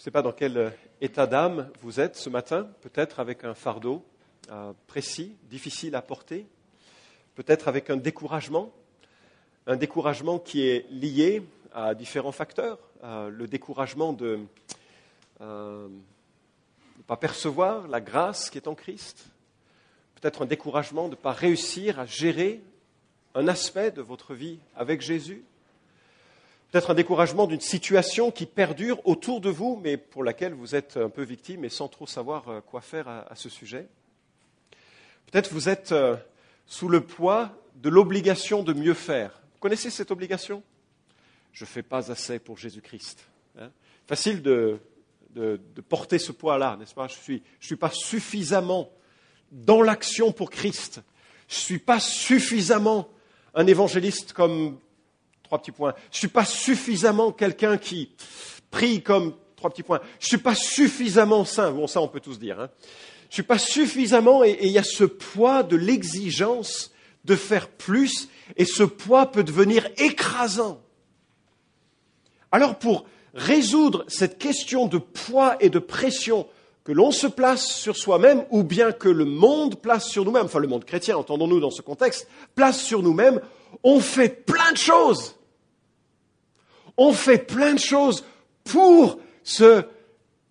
Je ne sais pas dans quel état d'âme vous êtes ce matin, peut-être avec un fardeau euh, précis, difficile à porter, peut-être avec un découragement, un découragement qui est lié à différents facteurs, euh, le découragement de euh, ne pas percevoir la grâce qui est en Christ, peut-être un découragement de ne pas réussir à gérer un aspect de votre vie avec Jésus, peut-être un découragement d'une situation qui perdure autour de vous, mais pour laquelle vous êtes un peu victime et sans trop savoir euh, quoi faire à, ce sujet. Peut-être vous êtes euh, sous le poids de l'obligation de mieux faire. Vous connaissez cette obligation? Je ne fais pas assez pour Jésus-Christ. Hein. Facile de, porter ce poids-là, n'est-ce pas? Je ne suis, suis pas suffisamment dans l'action pour Christ. Je ne suis pas suffisamment un évangéliste comme Trois petits points. Je ne suis pas suffisamment quelqu'un qui prie comme trois petits points. Je ne suis pas suffisamment saint. Bon, ça, on peut tous dire. Hein. Je ne suis pas suffisamment, et il y a ce poids de l'exigence de faire plus, et ce poids peut devenir écrasant. Alors, pour résoudre cette question de poids et de pression que l'on se place sur soi-même, ou bien que le monde place sur nous-mêmes, enfin le monde chrétien, entendons-nous dans ce contexte, place sur nous-mêmes, on fait plein de choses on fait plein de choses pour se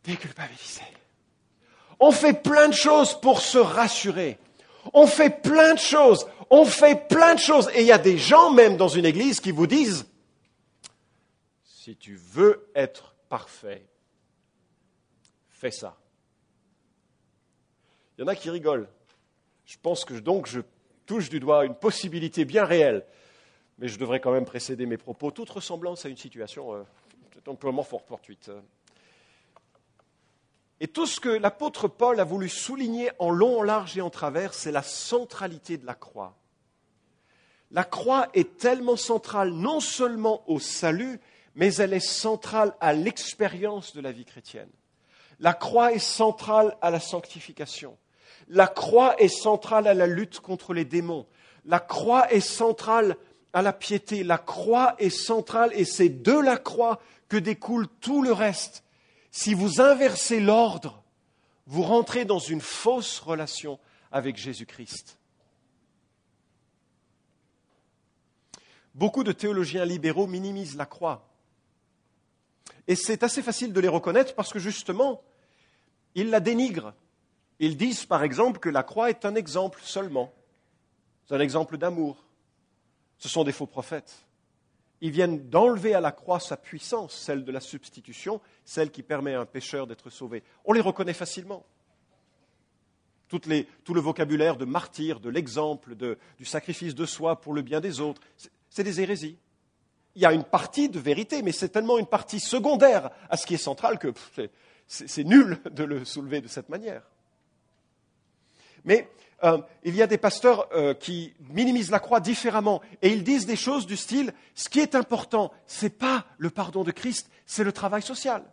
déculpabiliser. On fait plein de choses pour se rassurer. On fait plein de choses. On fait plein de choses. Et il y a des gens même dans une église qui vous disent, si tu veux être parfait, fais ça. Il y en a qui rigolent. Je pense que donc je touche du doigt une possibilité bien réelle mais je devrais quand même précéder mes propos, toute ressemblance à une situation euh, fort fortuite. Et tout ce que l'apôtre Paul a voulu souligner en long, en large et en travers, c'est la centralité de la croix. La croix est tellement centrale non seulement au salut, mais elle est centrale à l'expérience de la vie chrétienne. La croix est centrale à la sanctification. La croix est centrale à la lutte contre les démons. La croix est centrale à la piété. La croix est centrale et c'est de la croix que découle tout le reste. Si vous inversez l'ordre, vous rentrez dans une fausse relation avec Jésus-Christ. Beaucoup de théologiens libéraux minimisent la croix. Et c'est assez facile de les reconnaître parce que justement, ils la dénigrent. Ils disent par exemple que la croix est un exemple seulement. Un exemple d'amour ce sont des faux prophètes. Ils viennent d'enlever à la croix sa puissance, celle de la substitution, celle qui permet à un pécheur d'être sauvé. On les reconnaît facilement. tout le vocabulaire de martyr, de l'exemple, du sacrifice de soi pour le bien des autres, c'est des hérésies. Il y a une partie de vérité, mais c'est tellement une partie secondaire à ce qui est central que c'est nul de le soulever de cette manière. Mais euh, il y a des pasteurs euh, qui minimisent la croix différemment et ils disent des choses du style ce qui est important, ce n'est pas le pardon de Christ, c'est le travail social.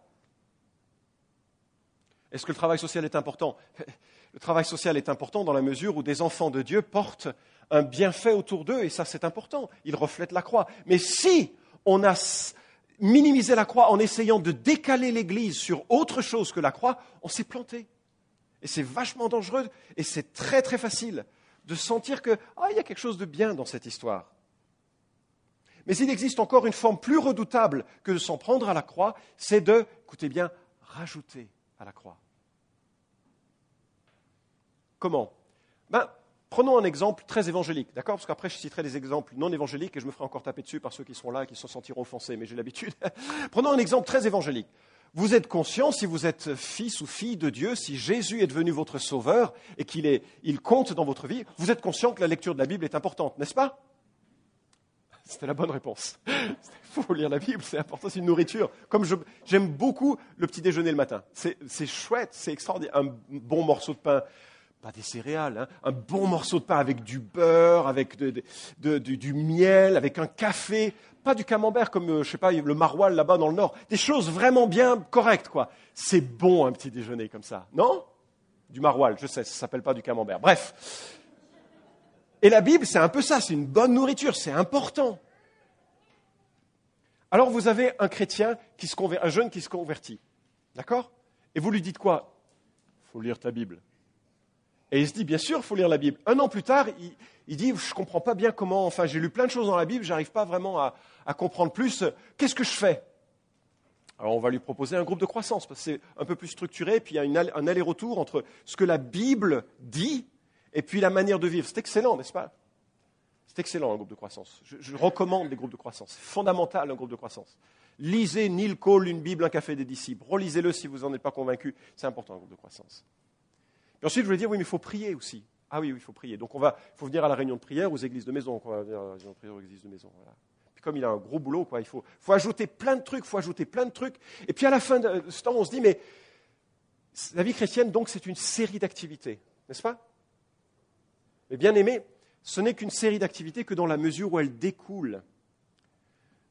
Est-ce que le travail social est important? Le travail social est important dans la mesure où des enfants de Dieu portent un bienfait autour d'eux et ça c'est important. Ils reflètent la croix. Mais si on a minimisé la croix en essayant de décaler l'Église sur autre chose que la croix, on s'est planté. Et c'est vachement dangereux et c'est très très facile de sentir qu'il ah, y a quelque chose de bien dans cette histoire. Mais il existe encore une forme plus redoutable que de s'en prendre à la croix, c'est de, écoutez bien, rajouter à la croix. Comment? Ben, Prenons un exemple très évangélique, d'accord? Parce qu'après, je citerai des exemples non évangéliques et je me ferai encore taper dessus par ceux qui seront là et qui se sentiront offensés, mais j'ai l'habitude. Prenons un exemple très évangélique. Vous êtes conscient, si vous êtes fils ou fille de Dieu, si Jésus est devenu votre sauveur et qu'il il compte dans votre vie, vous êtes conscient que la lecture de la Bible est importante, n'est-ce pas? C'était la bonne réponse. Il faut lire la Bible, c'est important, c'est une nourriture. Comme j'aime beaucoup le petit déjeuner le matin. C'est chouette, c'est extraordinaire. Un bon morceau de pain, pas des céréales, hein, un bon morceau de pain avec du beurre, avec du miel, avec un café, pas du camembert comme, euh, je sais pas, le maroilles là-bas dans le nord. Des choses vraiment bien correctes, quoi. C'est bon un petit déjeuner comme ça, non? Du maroilles, je sais, ça s'appelle pas du camembert. Bref. Et la Bible, c'est un peu ça, c'est une bonne nourriture, c'est important. Alors vous avez un chrétien qui se convertit, un jeune qui se convertit. D'accord? Et vous lui dites quoi? Il faut lire ta Bible. Et il se dit, bien sûr, il faut lire la Bible. Un an plus tard, il, dit, je ne comprends pas bien comment, enfin, j'ai lu plein de choses dans la Bible, j'arrive pas vraiment à, comprendre plus. Qu'est-ce que je fais? Alors, on va lui proposer un groupe de croissance, parce que c'est un peu plus structuré, puis il y a un aller-retour entre ce que la Bible dit et puis la manière de vivre. C'est excellent, n'est-ce pas? C'est excellent, un groupe de croissance. Je, je recommande les groupes de croissance. C'est fondamental, un groupe de croissance. Lisez Neil Cole, Une Bible, un café des disciples. Relisez-le si vous n'en êtes pas convaincu. C'est important, un groupe de croissance. Ensuite, je voulais dire, oui, mais il faut prier aussi. Ah oui, oui, il faut prier. Donc, on va, il faut venir à la réunion de prière aux églises de maison. On va venir à la réunion de prière aux églises de maison. Puis comme il a un gros boulot, quoi, il faut, faut ajouter plein de trucs, il faut ajouter plein de trucs. Et puis à la fin de ce temps, on se dit, mais la vie chrétienne, donc, c'est une série d'activités, n'est-ce pas? Mais bien aimé, ce n'est qu'une série d'activités que dans la mesure où elle découle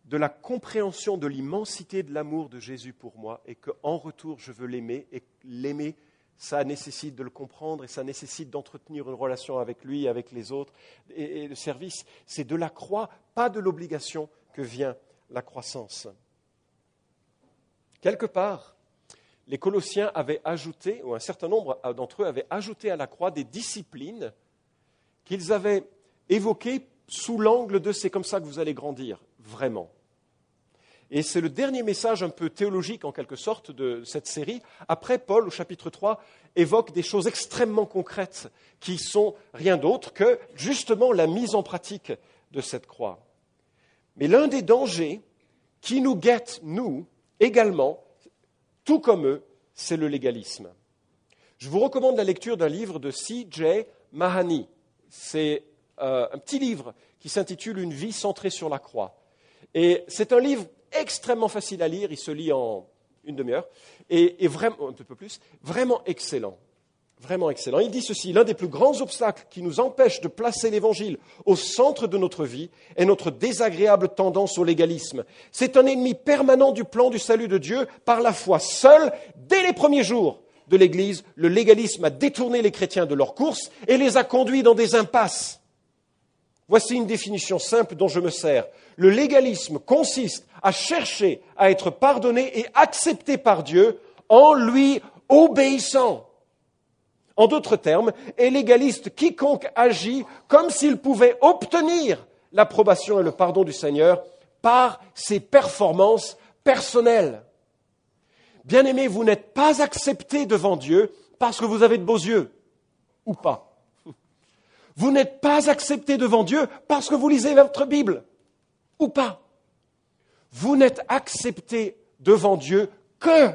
de la compréhension de l'immensité de l'amour de Jésus pour moi et qu'en retour je veux l'aimer et l'aimer ça nécessite de le comprendre et ça nécessite d'entretenir une relation avec lui, avec les autres. Et, le service, c'est de la croix, pas de l'obligation que vient la croissance. Quelque part, les Colossiens avaient ajouté, ou un certain nombre d'entre eux avaient ajouté à la croix des disciplines qu'ils avaient évoquées sous l'angle de c'est comme ça que vous allez grandir, vraiment. Et c'est le dernier message un peu théologique en quelque sorte de cette série. Après, Paul, au chapitre 3, évoque des choses extrêmement concrètes qui sont rien d'autre que justement la mise en pratique de cette croix. Mais l'un des dangers qui nous guette, nous, également, tout comme eux, c'est le légalisme. Je vous recommande la lecture d'un livre de C.J. Mahani. C'est euh, un petit livre qui s'intitule Une vie centrée sur la croix. Et c'est un livre extrêmement facile à lire, il se lit en une demi-heure, et, vraiment, un peu plus, vraiment excellent. Vraiment excellent. Il dit ceci, l'un des plus grands obstacles qui nous empêche de placer l'Évangile au centre de notre vie est notre désagréable tendance au légalisme. C'est un ennemi permanent du plan du salut de Dieu par la foi seule dès les premiers jours de l'Église. Le légalisme a détourné les chrétiens de leur course et les a conduits dans des impasses. Voici une définition simple dont je me sers. Le légalisme consiste à chercher à être pardonné et accepté par Dieu en lui obéissant. En d'autres termes, est légaliste quiconque agit comme s'il pouvait obtenir l'approbation et le pardon du Seigneur par ses performances personnelles. Bien-aimé, vous n'êtes pas accepté devant Dieu parce que vous avez de beaux yeux, ou pas. Vous n'êtes pas accepté devant Dieu parce que vous lisez votre Bible, ou pas. Vous n'êtes accepté devant Dieu que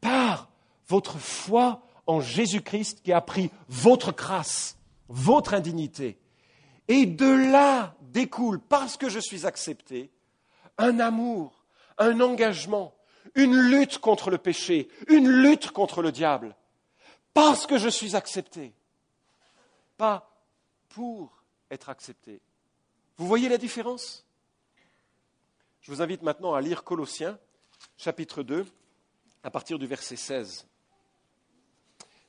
par votre foi en Jésus-Christ qui a pris votre grâce, votre indignité. Et de là découle, parce que je suis accepté, un amour, un engagement, une lutte contre le péché, une lutte contre le diable. Parce que je suis accepté. Pas pour être accepté. Vous voyez la différence? Je vous invite maintenant à lire Colossiens, chapitre 2, à partir du verset 16.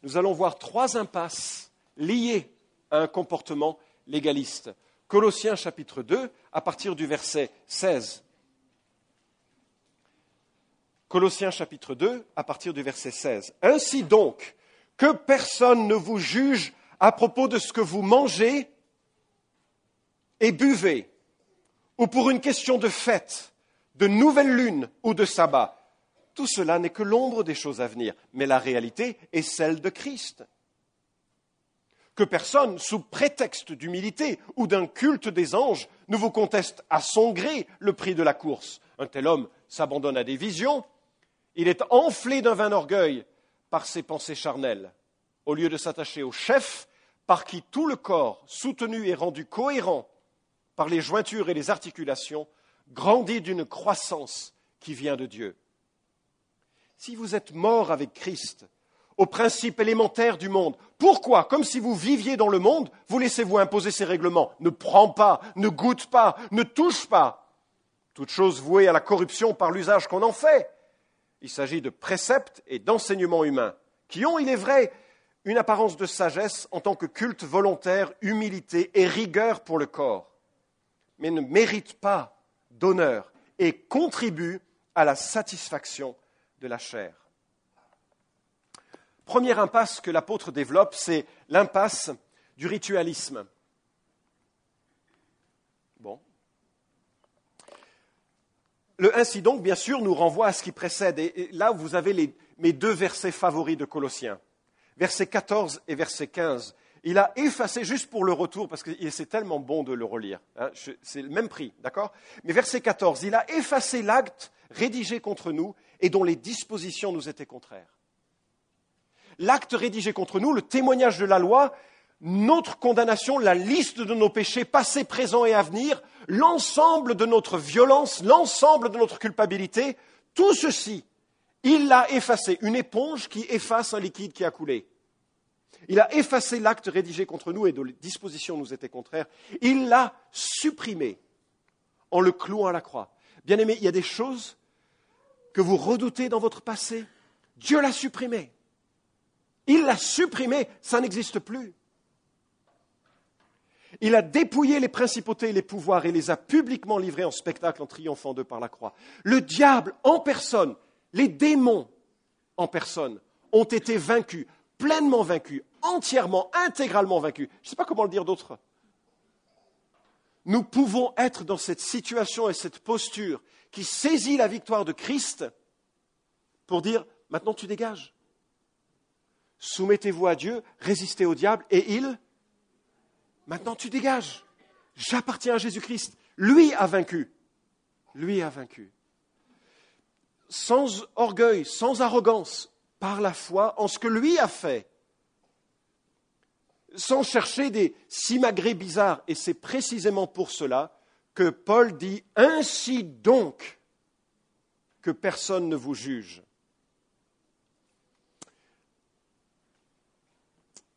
Nous allons voir trois impasses liées à un comportement légaliste. Colossiens chapitre 2, à partir du verset 16. Colossiens chapitre 2, à partir du verset 16. Ainsi donc, que personne ne vous juge à propos de ce que vous mangez et buvez, ou pour une question de fête, de nouvelle lune ou de sabbat. Tout cela n'est que l'ombre des choses à venir, mais la réalité est celle de Christ. Que personne, sous prétexte d'humilité ou d'un culte des anges, ne vous conteste à son gré le prix de la course. Un tel homme s'abandonne à des visions, il est enflé d'un vain orgueil par ses pensées charnelles au lieu de s'attacher au chef par qui tout le corps, soutenu et rendu cohérent par les jointures et les articulations, grandit d'une croissance qui vient de Dieu. Si vous êtes mort avec Christ, aux principes élémentaires du monde. Pourquoi Comme si vous viviez dans le monde, vous laissez-vous imposer ces règlements? Ne prends pas, ne goûte pas, ne touche pas. Toute chose vouée à la corruption par l'usage qu'on en fait. Il s'agit de préceptes et d'enseignements humains qui ont, il est vrai, une apparence de sagesse en tant que culte volontaire, humilité et rigueur pour le corps, mais ne méritent pas d'honneur et contribuent à la satisfaction de la chair. Première impasse que l'apôtre développe, c'est l'impasse du ritualisme. Bon. Le ainsi donc, bien sûr, nous renvoie à ce qui précède. Et là, vous avez mes deux versets favoris de Colossiens, versets 14 et verset 15. Il a effacé, juste pour le retour, parce que c'est tellement bon de le relire, hein, c'est le même prix, d'accord? Mais verset 14, il a effacé l'acte rédigé contre nous et dont les dispositions nous étaient contraires. L'acte rédigé contre nous, le témoignage de la loi, notre condamnation, la liste de nos péchés passés, présents et à venir, l'ensemble de notre violence, l'ensemble de notre culpabilité, tout ceci, il l'a effacé, une éponge qui efface un liquide qui a coulé. Il a effacé l'acte rédigé contre nous et dont les dispositions nous étaient contraires. Il l'a supprimé en le clouant à la croix. Bien aimé, il y a des choses que vous redoutez dans votre passé. Dieu l'a supprimé. Il l'a supprimé, ça n'existe plus. Il a dépouillé les principautés et les pouvoirs et les a publiquement livrés en spectacle en triomphant d'eux par la croix. Le diable en personne, les démons en personne ont été vaincus, pleinement vaincus, entièrement, intégralement vaincus. Je ne sais pas comment le dire d'autre. Nous pouvons être dans cette situation et cette posture qui saisit la victoire de Christ pour dire maintenant tu dégages. Soumettez-vous à Dieu, résistez au diable et il Maintenant, tu dégages. J'appartiens à Jésus-Christ. Lui a vaincu. Lui a vaincu. Sans orgueil, sans arrogance, par la foi en ce que lui a fait. Sans chercher des simagrées bizarres. Et c'est précisément pour cela que Paul dit Ainsi donc que personne ne vous juge.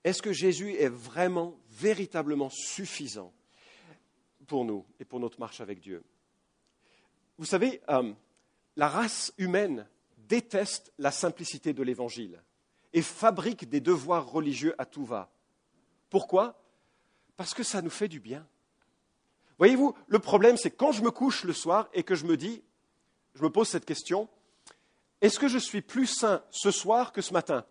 Est-ce que Jésus est vraiment véritablement suffisant pour nous et pour notre marche avec Dieu? Vous savez, euh, la race humaine déteste la simplicité de l'Évangile et fabrique des devoirs religieux à tout va. Pourquoi? Parce que ça nous fait du bien. Voyez-vous, le problème, c'est quand je me couche le soir et que je me dis, je me pose cette question, est-ce que je suis plus sain ce soir que ce matin?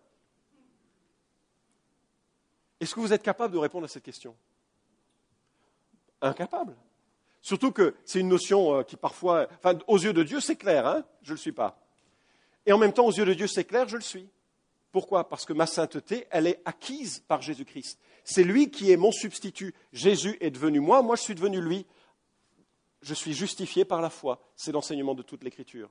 Est-ce que vous êtes capable de répondre à cette question? Incapable. Surtout que c'est une notion euh, qui parfois, enfin, aux yeux de Dieu, c'est clair, hein je ne le suis pas. Et en même temps, aux yeux de Dieu, c'est clair, je le suis. Pourquoi? Parce que ma sainteté, elle est acquise par Jésus-Christ. C'est lui qui est mon substitut. Jésus est devenu moi, moi je suis devenu lui. Je suis justifié par la foi. C'est l'enseignement de toute l'Écriture.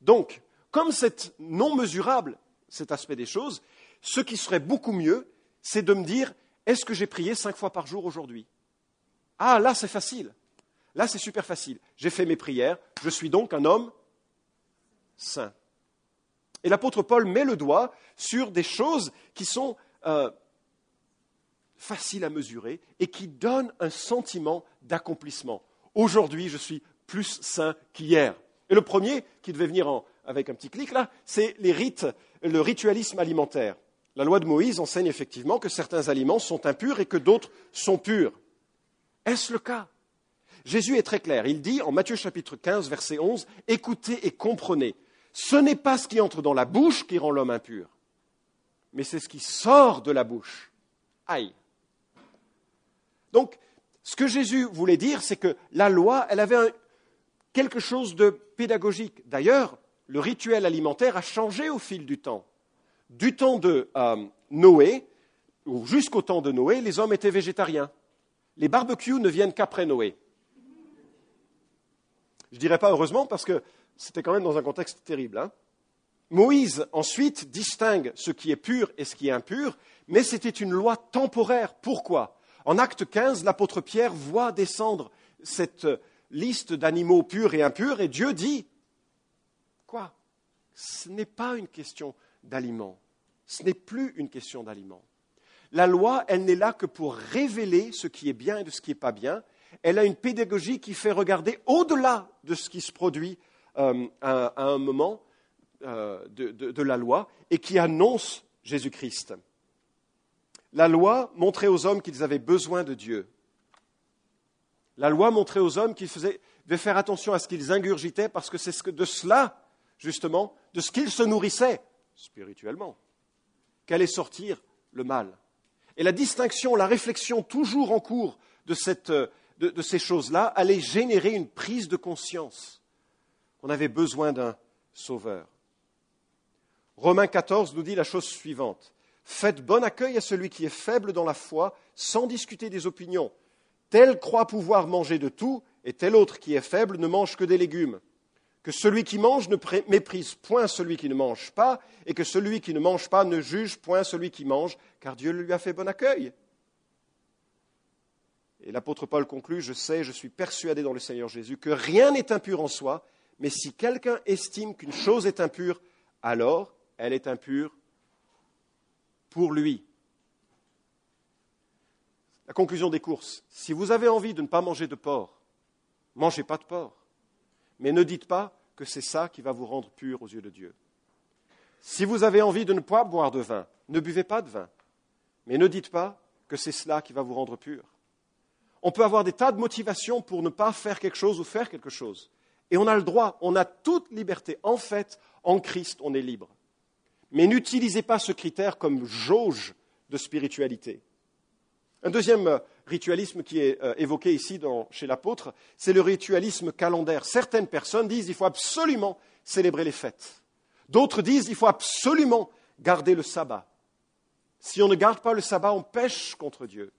Donc, comme c'est non mesurable, cet aspect des choses, ce qui serait beaucoup mieux, c'est de me dire, est-ce que j'ai prié cinq fois par jour aujourd'hui? Ah, là, c'est facile. Là, c'est super facile. J'ai fait mes prières, je suis donc un homme saint. Et l'apôtre Paul met le doigt sur des choses qui sont euh, faciles à mesurer et qui donnent un sentiment d'accomplissement. Aujourd'hui, je suis plus saint qu'hier. Et le premier, qui devait venir avec un petit clic là, c'est le ritualisme alimentaire. La loi de Moïse enseigne effectivement que certains aliments sont impurs et que d'autres sont purs. Est-ce le cas? Jésus est très clair. Il dit en Matthieu chapitre 15, verset 11, Écoutez et comprenez. Ce n'est pas ce qui entre dans la bouche qui rend l'homme impur, mais c'est ce qui sort de la bouche. Aïe. Donc, ce que Jésus voulait dire, c'est que la loi, elle avait quelque chose de pédagogique. D'ailleurs, le rituel alimentaire a changé au fil du temps du temps de euh, Noé, ou jusqu'au temps de Noé, les hommes étaient végétariens. Les barbecues ne viennent qu'après Noé. Je ne dirais pas heureusement parce que c'était quand même dans un contexte terrible. Hein. Moïse ensuite distingue ce qui est pur et ce qui est impur, mais c'était une loi temporaire. Pourquoi? En acte 15, l'apôtre Pierre voit descendre cette liste d'animaux purs et impurs et Dieu dit Quoi? Ce n'est pas une question d'aliments. Ce n'est plus une question d'aliments. La loi, elle n'est là que pour révéler ce qui est bien et ce qui n'est pas bien. Elle a une pédagogie qui fait regarder au-delà de ce qui se produit euh, à, un moment euh, de, la loi et qui annonce Jésus-Christ. La loi montrait aux hommes qu'ils avaient besoin de Dieu. La loi montrait aux hommes qu'ils devaient faire attention à ce qu'ils ingurgitaient parce que c'est de cela, justement, de ce qu'ils se nourrissaient spirituellement. qu'allait sortir le mal. Et la distinction, la réflexion toujours en cours de, de ces choses-là allait générer une prise de conscience qu'on avait besoin d'un sauveur. Romains 14 nous dit la chose suivante. Faites bon accueil à celui qui est faible dans la foi, sans discuter des opinions. Tel croit pouvoir manger de tout, et tel autre qui est faible ne mange que des légumes. Que celui qui mange ne méprise point celui qui ne mange pas, et que celui qui ne mange pas ne juge point celui qui mange, car Dieu lui a fait bon accueil. Et l'apôtre Paul conclut, je sais, je suis persuadé dans le Seigneur Jésus que rien n'est impur en soi, mais si quelqu'un estime qu'une chose est impure, alors elle est impure pour lui. La conclusion des courses. Si vous avez envie de ne pas manger de porc, mangez pas de porc. Mais ne dites pas que c'est ça qui va vous rendre pur aux yeux de Dieu. Si vous avez envie de ne pas boire de vin, ne buvez pas de vin. Mais ne dites pas que c'est cela qui va vous rendre pur. On peut avoir des tas de motivations pour ne pas faire quelque chose ou faire quelque chose. Et on a le droit, on a toute liberté. En fait, en Christ, on est libre. Mais n'utilisez pas ce critère comme jauge de spiritualité. Un deuxième euh, ritualisme qui est euh, évoqué ici chez l'apôtre, c'est le ritualisme calendaire. Certaines personnes disent qu'il faut absolument célébrer les fêtes. D'autres disent qu'il faut absolument garder le sabbat. Si on ne garde pas le sabbat, on pêche contre Dieu.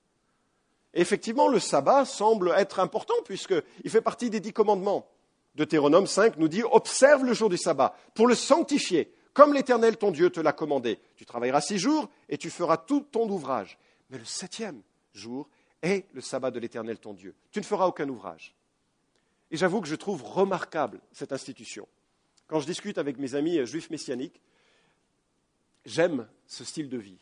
Effectivement, le sabbat semble être important puisqu'il fait partie des dix commandements. Deutéronome 5 nous dit Observe le jour du sabbat pour le sanctifier, comme l'Éternel ton Dieu te l'a commandé. Tu travailleras six jours et tu feras tout ton ouvrage. Mais le septième jour est le sabbat de l'Éternel ton Dieu. Tu ne feras aucun ouvrage. Et j'avoue que je trouve remarquable cette institution. Quand je discute avec mes amis juifs messianiques, j'aime ce style de vie.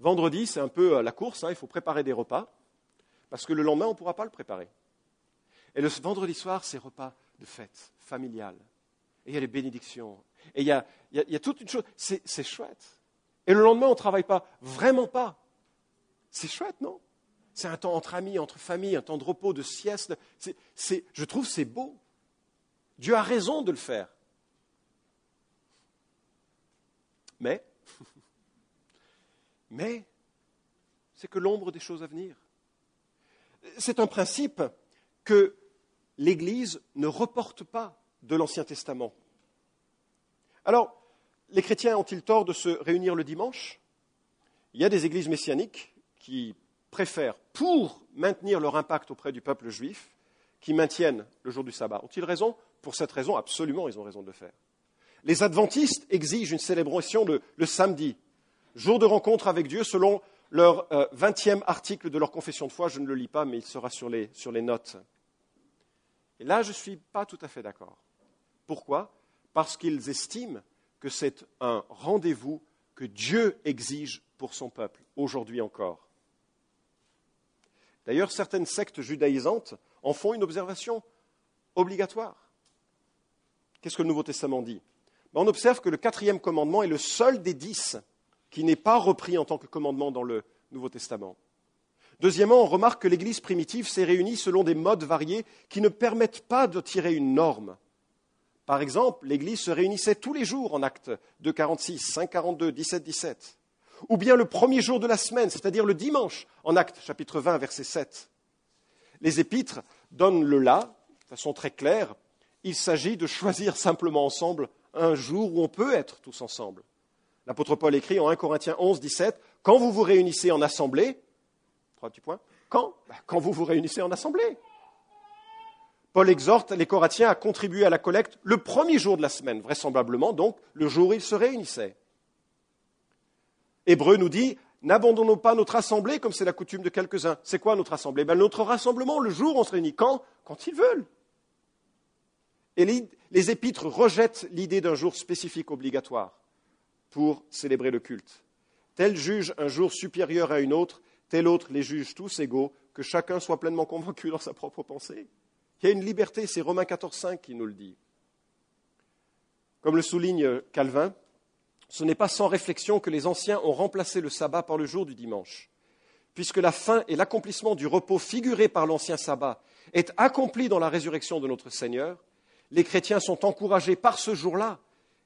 Vendredi, c'est un peu la course, hein, il faut préparer des repas, parce que le lendemain, on ne pourra pas le préparer. Et le vendredi soir, c'est repas de fête familiale. Et il y a les bénédictions. Et il y a, toute une chose. C'est chouette. Et le lendemain, on ne travaille pas. Vraiment pas. C'est chouette, non? C'est un temps entre amis, entre familles, un temps de repos, de sieste. je trouve c'est beau. Dieu a raison de le faire. Mais, mais, c'est que l'ombre des choses à venir. C'est un principe que l'Église ne reporte pas de l'Ancien Testament. Alors, les chrétiens ont-ils tort de se réunir le dimanche? Il y a des églises messianiques qui préfèrent, pour maintenir leur impact auprès du peuple juif, qui maintiennent le jour du sabbat. Ont-ils raison? Pour cette raison, absolument, ils ont raison de le faire. Les adventistes exigent une célébration le, samedi, jour de rencontre avec Dieu, selon leur euh, vingtième article de leur confession de foi. Je ne le lis pas, mais il sera sur les, sur les notes. Et là, je ne suis pas tout à fait d'accord. Pourquoi? Parce qu'ils estiment que c'est un rendez-vous que Dieu exige pour son peuple, aujourd'hui encore. D'ailleurs, certaines sectes judaïsantes en font une observation obligatoire. Qu'est-ce que le Nouveau Testament dit? Ben, On observe que le quatrième commandement est le seul des dix qui n'est pas repris en tant que commandement dans le Nouveau Testament. Deuxièmement, on remarque que l'Église primitive s'est réunie selon des modes variés qui ne permettent pas de tirer une norme. Par exemple, l'Église se réunissait tous les jours en actes 2, 46, 5, 42, 17, 17. Ou bien le premier jour de la semaine, c'est-à-dire le dimanche, en actes chapitre 20, verset 7. Les épîtres donnent le là, de façon très claire. Il s'agit de choisir simplement ensemble un jour où on peut être tous ensemble. L'apôtre Paul écrit en 1 Corinthiens 11, 17, Quand vous vous réunissez en assemblée, Trois petits points. Quand bah, Quand vous vous réunissez en assemblée. Paul exhorte les Corinthiens à contribuer à la collecte le premier jour de la semaine, vraisemblablement donc le jour où ils se réunissaient. Hébreu nous dit N'abandonnons pas notre assemblée comme c'est la coutume de quelques-uns. C'est quoi notre assemblée? Ben, Notre rassemblement, le jour où on se réunit. Quand? Quand ils veulent. Et les, les épîtres rejettent l'idée d'un jour spécifique obligatoire pour célébrer le culte. Tel juge un jour supérieur à une autre, tel autre les juge tous égaux, que chacun soit pleinement convaincu dans sa propre pensée. Il y a une liberté, c'est Romains 14.5 qui nous le dit. Comme le souligne Calvin, ce n'est pas sans réflexion que les anciens ont remplacé le sabbat par le jour du dimanche. Puisque la fin et l'accomplissement du repos figuré par l'ancien sabbat est accompli dans la résurrection de notre Seigneur, les chrétiens sont encouragés par ce jour-là,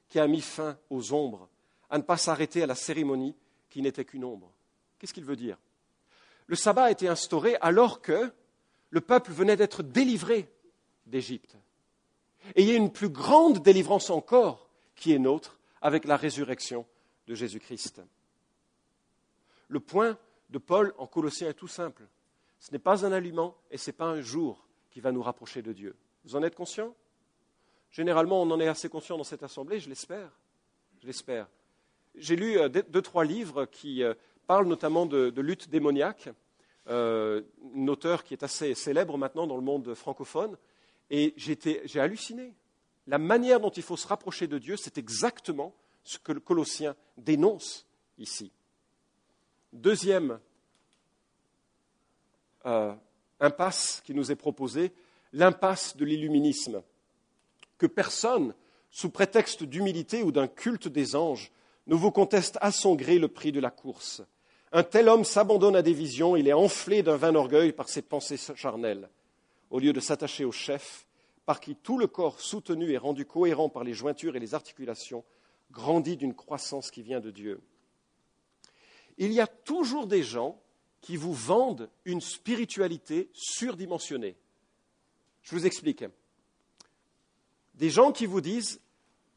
qui a mis fin aux ombres, à ne pas s'arrêter à la cérémonie, qui n'était qu'une ombre. Qu'est-ce qu'il veut dire? Le sabbat a été instauré alors que le peuple venait d'être délivré d'Égypte. Et il y a une plus grande délivrance encore qui est nôtre avec la résurrection de Jésus-Christ. Le point de Paul en Colossiens est tout simple. Ce n'est pas un aliment et ce n'est pas un jour qui va nous rapprocher de Dieu. Vous en êtes conscient? Généralement, on en est assez conscient dans cette assemblée, je l'espère. Je l'espère. J'ai lu euh, deux, trois livres qui euh, parlent notamment de, lutte démoniaque. Euh, un auteur qui est assez célèbre maintenant dans le monde francophone. Et j'ai halluciné. La manière dont il faut se rapprocher de Dieu, c'est exactement ce que le Colossien dénonce ici. Deuxième impasse qui nous est proposée, l'impasse de l'illuminisme. Que personne, sous prétexte d'humilité ou d'un culte des anges, ne vous conteste à son gré le prix de la course. Un tel homme s'abandonne à des visions, il est enflé d'un vain orgueil par ses pensées charnelles. Au lieu de s'attacher au chef, par qui tout le corps soutenu et rendu cohérent par les jointures et les articulations, grandit d'une croissance qui vient de Dieu. Il y a toujours des gens qui vous vendent une spiritualité surdimensionnée. Je vous explique. Des gens qui vous disent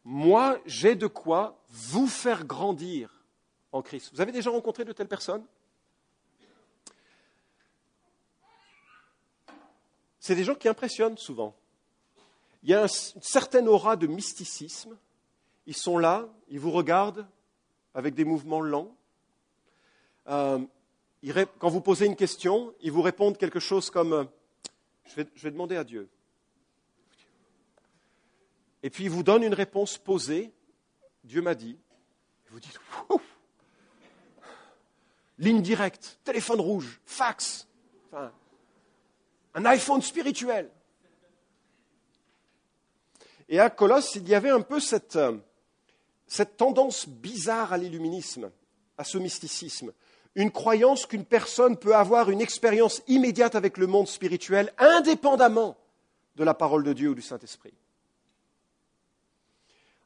moi, j'ai de quoi vous faire grandir en Christ. Vous avez déjà rencontré de telles personnes? C'est des gens qui impressionnent souvent. Il y a une certaine aura de mysticisme. Ils sont là, ils vous regardent avec des mouvements lents. Euh, quand vous posez une question, ils vous répondent quelque chose comme euh, je vais demander à Dieu. Et puis il vous donne une réponse posée. Dieu m'a dit. Vous dites, ligne directe, téléphone rouge, fax, un iPhone spirituel. Et à Colosse, il y avait un peu cette, euh, cette tendance bizarre à l'illuminisme, à ce mysticisme. Une croyance qu'une personne peut avoir une expérience immédiate avec le monde spirituel, indépendamment de la parole de Dieu ou du Saint-Esprit.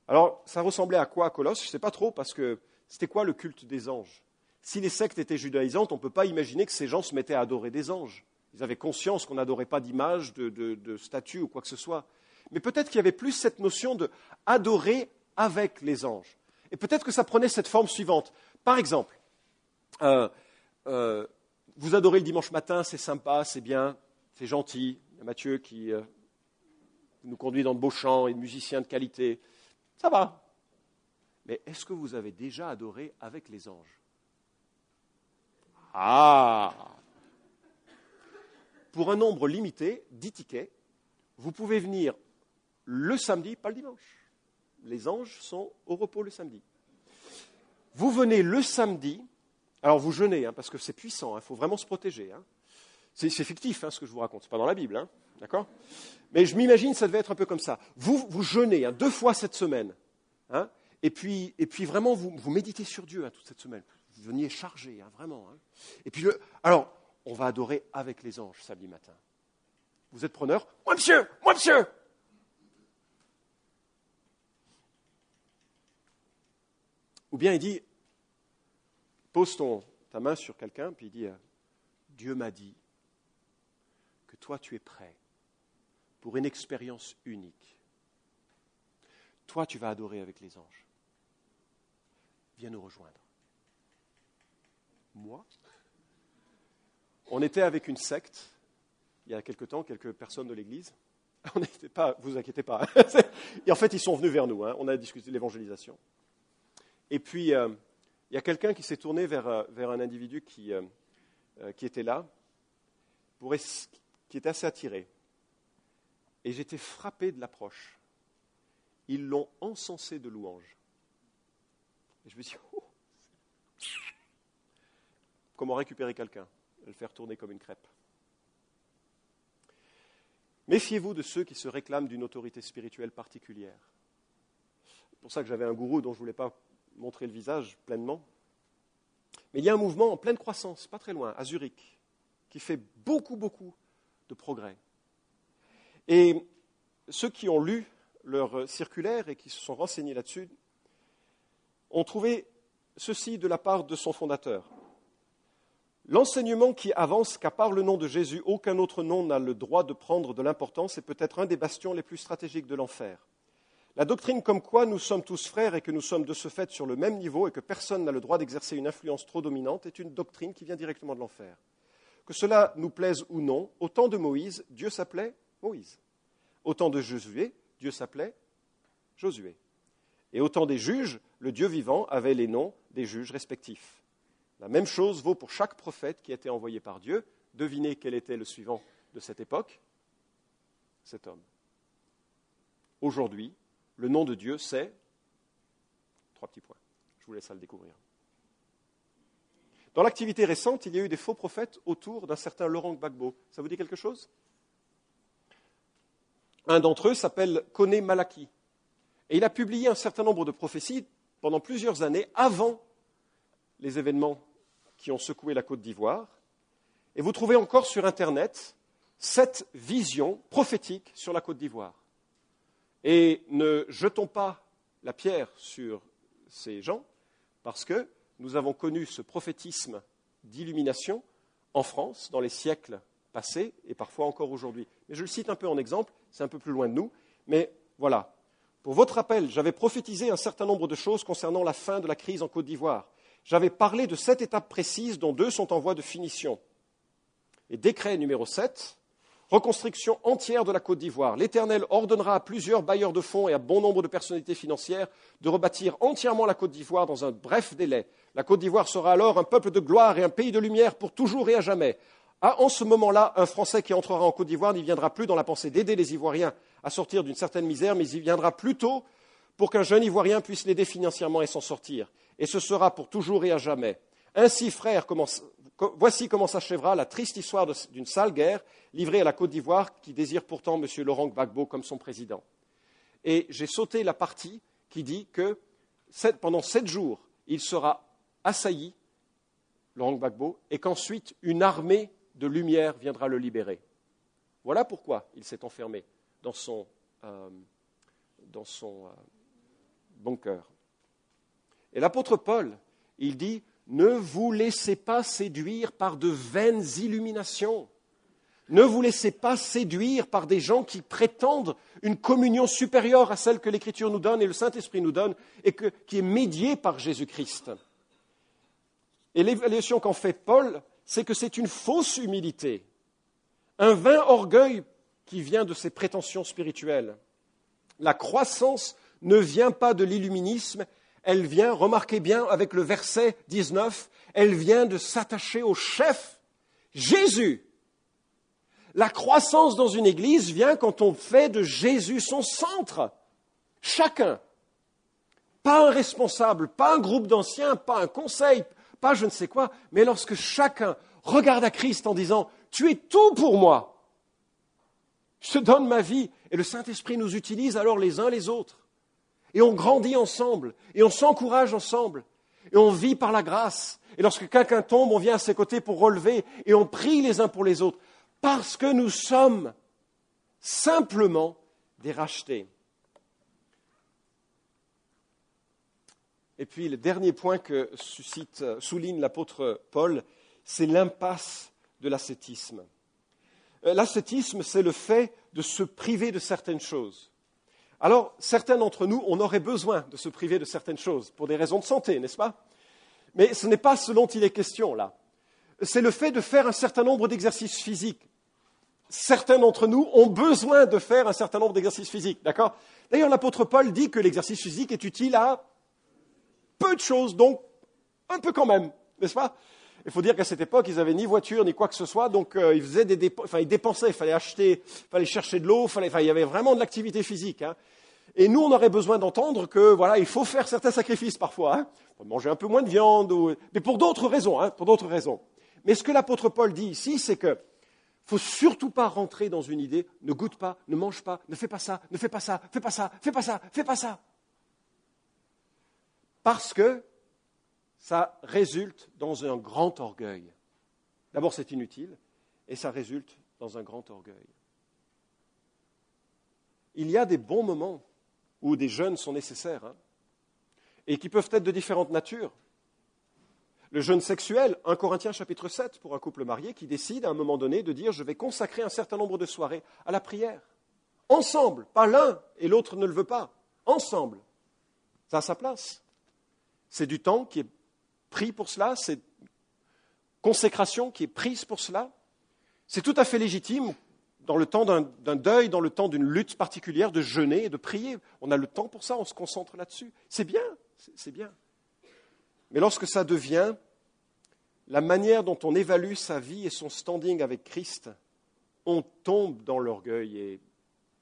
Alors, ça ressemblait à quoi Colosse? Je ne sais pas trop, parce que c'était quoi le culte des anges? Si les sectes étaient judaïsantes, on ne peut pas imaginer que ces gens se mettaient à adorer des anges. Ils avaient conscience qu'on n'adorait pas d'images, de, de, statues ou quoi que ce soit. Mais peut-être qu'il y avait plus cette notion de adorer avec les anges. Et peut-être que ça prenait cette forme suivante. Par exemple, euh, euh, vous adorez le dimanche matin, c'est sympa, c'est bien, c'est gentil. Il y a Mathieu qui euh, nous conduit dans de beaux chants et de musiciens de qualité. Ça va. Mais est-ce que vous avez déjà adoré avec les anges? Ah Pour un nombre limité, 10 tickets, vous pouvez venir le samedi, pas le dimanche. Les anges sont au repos le samedi. Vous venez le samedi, alors vous jeûnez, hein, parce que c'est puissant, il hein, faut vraiment se protéger. Hein. C'est, fictif ce que je vous raconte, ce n'est pas dans la Bible. D'accord? Mais je m'imagine ça devait être un peu comme ça. Vous, vous jeûnez hein, deux fois cette semaine. Hein, et, puis, vraiment, vous, méditez sur Dieu hein, toute cette semaine. Vous veniez chargé, vraiment. Et puis, alors, on va adorer avec les anges samedi matin. Vous êtes preneur? Moi, monsieur Moi, monsieur Ou bien il dit, pose ton, ta main sur quelqu'un, puis il dit, Dieu m'a dit toi tu es prêt pour une expérience unique. Toi, tu vas adorer avec les anges. Viens nous rejoindre. Moi On était avec une secte, il y a quelque temps, quelques personnes de l'Église. On n'était pas, vous inquiétez pas. Et en fait, ils sont venus vers nous. Hein. On a discuté de l'évangélisation. Et puis, euh, il y a quelqu'un qui s'est tourné vers, euh, un individu qui, euh, qui était là, pour qui était assez attiré. Et j'étais frappé de l'approche. Ils l'ont encensé de louanges. Et je me dis, oh, comment récupérer quelqu'un Le faire tourner comme une crêpe. Méfiez-vous de ceux qui se réclament d'une autorité spirituelle particulière. C'est pour ça que j'avais un gourou dont je ne voulais pas montrer le visage pleinement. Mais il y a un mouvement en pleine croissance, pas très loin, à Zurich, qui fait beaucoup, beaucoup de progrès. Et ceux qui ont lu leur circulaire et qui se sont renseignés là-dessus ont trouvé ceci de la part de son fondateur. L'enseignement qui avance qu'à part le nom de Jésus, aucun autre nom n'a le droit de prendre de l'importance est peut-être un des bastions les plus stratégiques de l'enfer. La doctrine comme quoi nous sommes tous frères et que nous sommes de ce fait sur le même niveau et que personne n'a le droit d'exercer une influence trop dominante est une doctrine qui vient directement de l'enfer. Que cela nous plaise ou non, au temps de Moïse, Dieu s'appelait Moïse. Au temps de Josué, Dieu s'appelait Josué. Et au temps des juges, le Dieu vivant avait les noms des juges respectifs. La même chose vaut pour chaque prophète qui a été envoyé par Dieu. Devinez quel était le suivant de cette époque Cet homme. Aujourd'hui, le nom de Dieu, c'est trois petits points. Je vous laisse à le découvrir. Dans l'activité récente, il y a eu des faux prophètes autour d'un certain Laurent Gbagbo. Ça vous dit quelque chose? Un d'entre eux s'appelle Kone Malaki. Et il a publié un certain nombre de prophéties pendant plusieurs années avant les événements qui ont secoué la Côte d'Ivoire. Et vous trouvez encore sur Internet cette vision prophétique sur la Côte d'Ivoire. Et ne jetons pas la pierre sur ces gens, parce que nous avons connu ce prophétisme d'illumination en France dans les siècles passés et parfois encore aujourd'hui. Mais je le cite un peu en exemple, c'est un peu plus loin de nous, mais voilà. Pour votre rappel, j'avais prophétisé un certain nombre de choses concernant la fin de la crise en Côte d'Ivoire. J'avais parlé de sept étapes précises dont deux sont en voie de finition. Et décret numéro 7, Reconstruction entière de la Côte d'Ivoire. L'Éternel ordonnera à plusieurs bailleurs de fonds et à bon nombre de personnalités financières de rebâtir entièrement la Côte d'Ivoire dans un bref délai. La Côte d'Ivoire sera alors un peuple de gloire et un pays de lumière pour toujours et à jamais. Ah, en ce moment-là, un Français qui entrera en Côte d'Ivoire n'y viendra plus dans la pensée d'aider les Ivoiriens à sortir d'une certaine misère, mais il viendra plutôt pour qu'un jeune Ivoirien puisse l'aider financièrement et s'en sortir. Et ce sera pour toujours et à jamais. Ainsi, frères, voici comment s'achèvera la triste histoire d'une sale guerre livrée à la Côte d'Ivoire qui désire pourtant M. Laurent Gbagbo comme son président. Et j'ai sauté la partie qui dit que pendant sept jours, il sera assailli, Laurent Gbagbo, et qu'ensuite une armée de lumière viendra le libérer. Voilà pourquoi il s'est enfermé dans son, euh, dans euh, bunker. Et l'apôtre Paul, il dit ne vous laissez pas séduire par de vaines illuminations. Ne vous laissez pas séduire par des gens qui prétendent une communion supérieure à celle que l'Écriture nous donne et le Saint-Esprit nous donne et qui est médiée par Jésus-Christ. Et l'évaluation qu'en fait Paul, c'est que c'est une fausse humilité, un vain orgueil qui vient de ses prétentions spirituelles. La croissance ne vient pas de l'illuminisme, elle vient, remarquez bien avec le verset 19, elle vient de s'attacher au chef, Jésus. La croissance dans une église vient quand on fait de Jésus son centre. Chacun. Pas un responsable, pas un groupe d'anciens, pas un conseil, pas je ne sais quoi, mais lorsque chacun regarde à Christ en disant, tu es tout pour moi. Je te donne ma vie et le Saint-Esprit nous utilise alors les uns les autres. Et on grandit ensemble, et on s'encourage ensemble, et on vit par la grâce. Et lorsque quelqu'un tombe, on vient à ses côtés pour relever, et on prie les uns pour les autres, parce que nous sommes simplement des rachetés. Et puis le dernier point que souligne l'apôtre Paul, c'est l'impasse de l'ascétisme. Euh, l'ascétisme, c'est le fait de se priver de certaines choses. Alors, certains d'entre nous, on aurait besoin de se priver de certaines choses pour des raisons de santé, n'est-ce pas? Mais ce n'est pas ce dont il est question là. C'est le fait de faire un certain nombre d'exercices physiques. Certains d'entre nous ont besoin de faire un certain nombre d'exercices physiques, d'accord? D'ailleurs, l'apôtre Paul dit que l'exercice physique est utile à peu de choses, donc un peu quand même, n'est-ce pas? Il faut dire qu'à cette époque, ils n'avaient ni voiture, ni quoi que ce soit, donc euh, ils, faisaient des enfin, ils dépensaient, il fallait acheter, il fallait chercher de l'eau, enfin, il y avait vraiment de l'activité physique. Hein. Et nous, on aurait besoin d'entendre que voilà, il faut faire certains sacrifices parfois, hein, manger un peu moins de viande, ou... mais pour d'autres raisons, hein, pour d'autres raisons. Mais ce que l'apôtre Paul dit ici, c'est que faut surtout pas rentrer dans une idée, ne goûte pas, ne mange pas, ne fais pas ça, ne fais pas ça, fais pas ça, fais pas ça, fais pas ça. Parce que ça résulte dans un grand orgueil. D'abord, c'est inutile, et ça résulte dans un grand orgueil. Il y a des bons moments où des jeunes sont nécessaires, hein, et qui peuvent être de différentes natures. Le jeûne sexuel, 1 Corinthiens chapitre 7, pour un couple marié qui décide à un moment donné de dire je vais consacrer un certain nombre de soirées à la prière. Ensemble, pas l'un et l'autre ne le veut pas. Ensemble. Ça a sa place. C'est du temps qui est pris pour cela, c'est consécration qui est prise pour cela. C'est tout à fait légitime dans le temps d'un deuil, dans le temps d'une lutte particulière, de jeûner et de prier. On a le temps pour ça, on se concentre là-dessus. C'est bien, c'est bien. Mais lorsque ça devient la manière dont on évalue sa vie et son standing avec Christ, on tombe dans l'orgueil et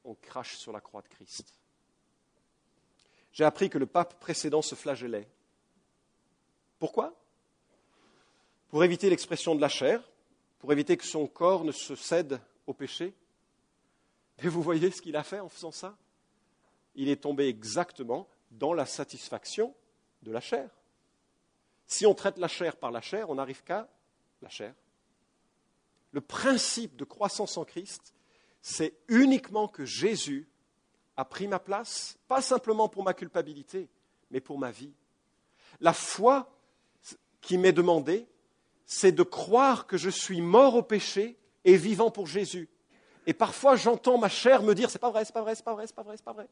on crache sur la croix de Christ. J'ai appris que le pape précédent se flagellait. Pourquoi Pour éviter l'expression de la chair, pour éviter que son corps ne se cède au péché. Mais vous voyez ce qu'il a fait en faisant ça Il est tombé exactement dans la satisfaction de la chair. Si on traite la chair par la chair, on n'arrive qu'à la chair. Le principe de croissance en Christ, c'est uniquement que Jésus a pris ma place, pas simplement pour ma culpabilité, mais pour ma vie. La foi qui m'est demandée, c'est de croire que je suis mort au péché et vivant pour Jésus. Et parfois, j'entends ma chair me dire, c'est pas vrai, c'est pas vrai, c'est pas vrai, c'est pas vrai, c'est pas vrai.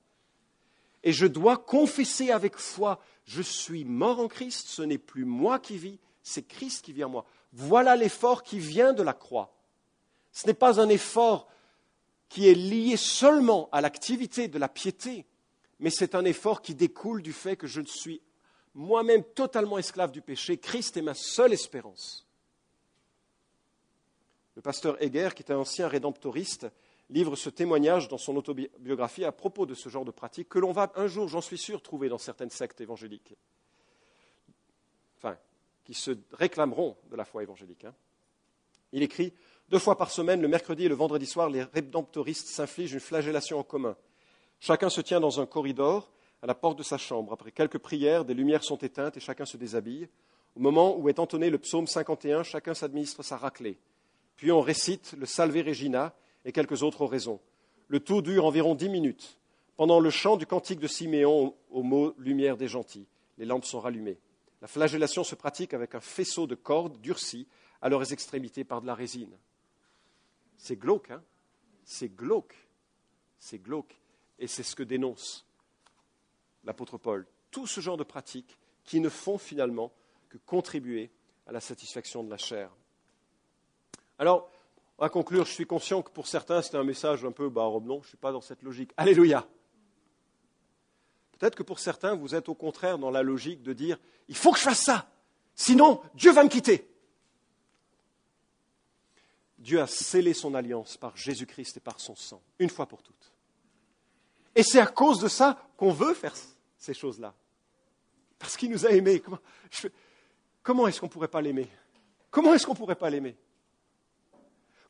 Et je dois confesser avec foi, je suis mort en Christ, ce n'est plus moi qui vis, c'est Christ qui vit en moi. Voilà l'effort qui vient de la croix. Ce n'est pas un effort qui est lié seulement à l'activité de la piété, mais c'est un effort qui découle du fait que je suis moi-même totalement esclave du péché. Christ est ma seule espérance. Le pasteur Heger, qui est un ancien rédemptoriste, livre ce témoignage dans son autobiographie à propos de ce genre de pratique que l'on va un jour, j'en suis sûr, trouver dans certaines sectes évangéliques, enfin, qui se réclameront de la foi évangélique. Hein. Il écrit Deux fois par semaine, le mercredi et le vendredi soir, les rédemptoristes s'infligent une flagellation en commun. Chacun se tient dans un corridor à la porte de sa chambre. Après quelques prières, des lumières sont éteintes et chacun se déshabille. Au moment où est entonné le psaume 51, chacun s'administre sa raclée. Puis on récite le Salve Regina et quelques autres oraisons. Le tout dure environ dix minutes. Pendant le chant du cantique de Siméon au mot Lumière des gentils, les lampes sont rallumées. La flagellation se pratique avec un faisceau de cordes durcies à leurs extrémités par de la résine. C'est glauque, hein? C'est glauque. C'est glauque. Et c'est ce que dénonce l'apôtre Paul. Tout ce genre de pratiques qui ne font finalement que contribuer à la satisfaction de la chair. Alors, à conclure, je suis conscient que pour certains, c'est un message un peu, bah, non, je ne suis pas dans cette logique. Alléluia. Peut-être que pour certains, vous êtes au contraire dans la logique de dire, il faut que je fasse ça, sinon Dieu va me quitter. Dieu a scellé son alliance par Jésus-Christ et par son sang, une fois pour toutes. Et c'est à cause de ça qu'on veut faire ces choses-là. Parce qu'il nous a aimés. Comment, est-ce qu'on ne pourrait pas l'aimer? Comment est-ce qu'on ne pourrait pas l'aimer?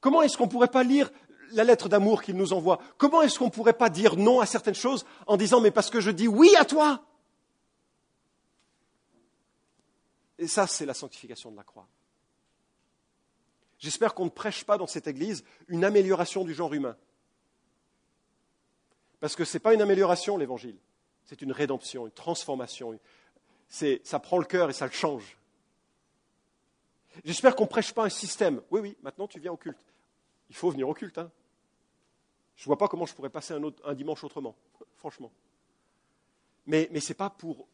Comment est-ce qu'on ne pourrait pas lire la lettre d'amour qu'il nous envoie? Comment est-ce qu'on ne pourrait pas dire non à certaines choses en disant mais parce que je dis oui à toi? Et ça, c'est la sanctification de la croix. J'espère qu'on ne prêche pas dans cette Église une amélioration du genre humain. Parce que ce n'est pas une amélioration, l'Évangile. C'est une rédemption, une transformation. ça prend le cœur et ça le change. J'espère qu'on ne prêche pas un système. Oui, oui, maintenant tu viens au culte il faut venir au culte. Hein. Je ne vois pas comment je pourrais passer un, dimanche autrement, franchement. Mais, mais ce n'est pas pour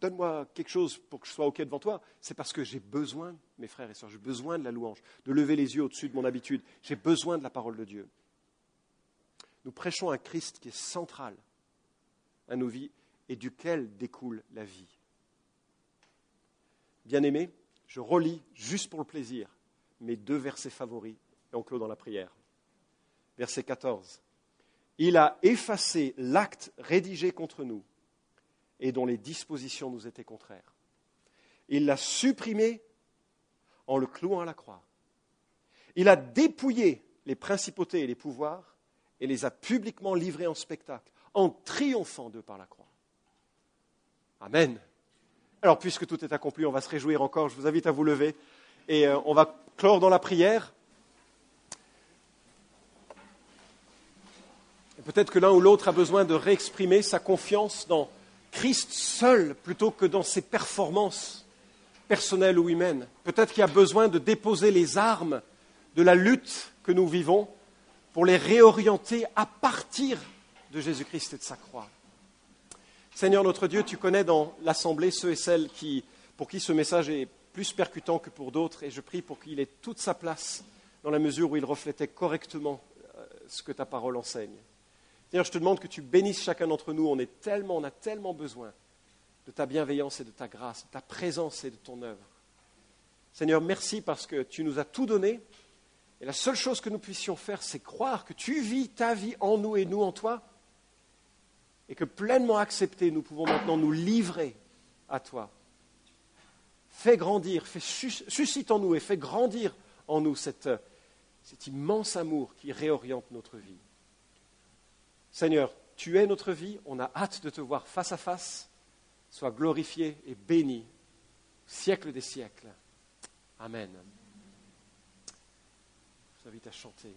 donne-moi quelque chose pour que je sois OK devant toi, c'est parce que j'ai besoin, mes frères et sœurs, j'ai besoin de la louange, de lever les yeux au-dessus de mon habitude. J'ai besoin de la parole de Dieu. Nous prêchons un Christ qui est central à nos vies et duquel découle la vie. Bien-aimé, je relis juste pour le plaisir mes deux versets favoris et on clôt dans la prière. Verset 14. Il a effacé l'acte rédigé contre nous et dont les dispositions nous étaient contraires. Il l'a supprimé en le clouant à la croix. Il a dépouillé les principautés et les pouvoirs et les a publiquement livrés en spectacle, en triomphant d'eux par la croix. Amen. Alors, puisque tout est accompli, on va se réjouir encore. Je vous invite à vous lever et euh, on va clore dans la prière. Peut-être que l'un ou l'autre a besoin de réexprimer sa confiance dans Christ seul plutôt que dans ses performances personnelle ou humaine. Peut-être qu'il y a besoin de déposer les armes de la lutte que nous vivons pour les réorienter à partir de Jésus-Christ et de sa croix. Seigneur notre Dieu, tu connais dans l'Assemblée ceux et celles qui, pour qui ce message est plus percutant que pour d'autres, et je prie pour qu'il ait toute sa place dans la mesure où il reflétait correctement euh, ce que ta parole enseigne. Seigneur, je te demande que tu bénisses chacun d'entre nous. On, est tellement, on a tellement besoin de ta bienveillance et de ta grâce, de ta présence et de ton œuvre. Seigneur, merci parce que tu nous as tout donné. Et la seule chose que nous puissions faire, c'est croire que tu vis ta vie en nous et nous en toi. Et que pleinement acceptés, nous pouvons maintenant nous livrer à toi. Fais grandir, fais, suscite en nous et fais grandir en nous cet immense amour qui réoriente notre vie. Seigneur, tu es notre vie, on a hâte de te voir face à face. Sois glorifié et béni, siècle des siècles. Amen. Je vous invite à chanter.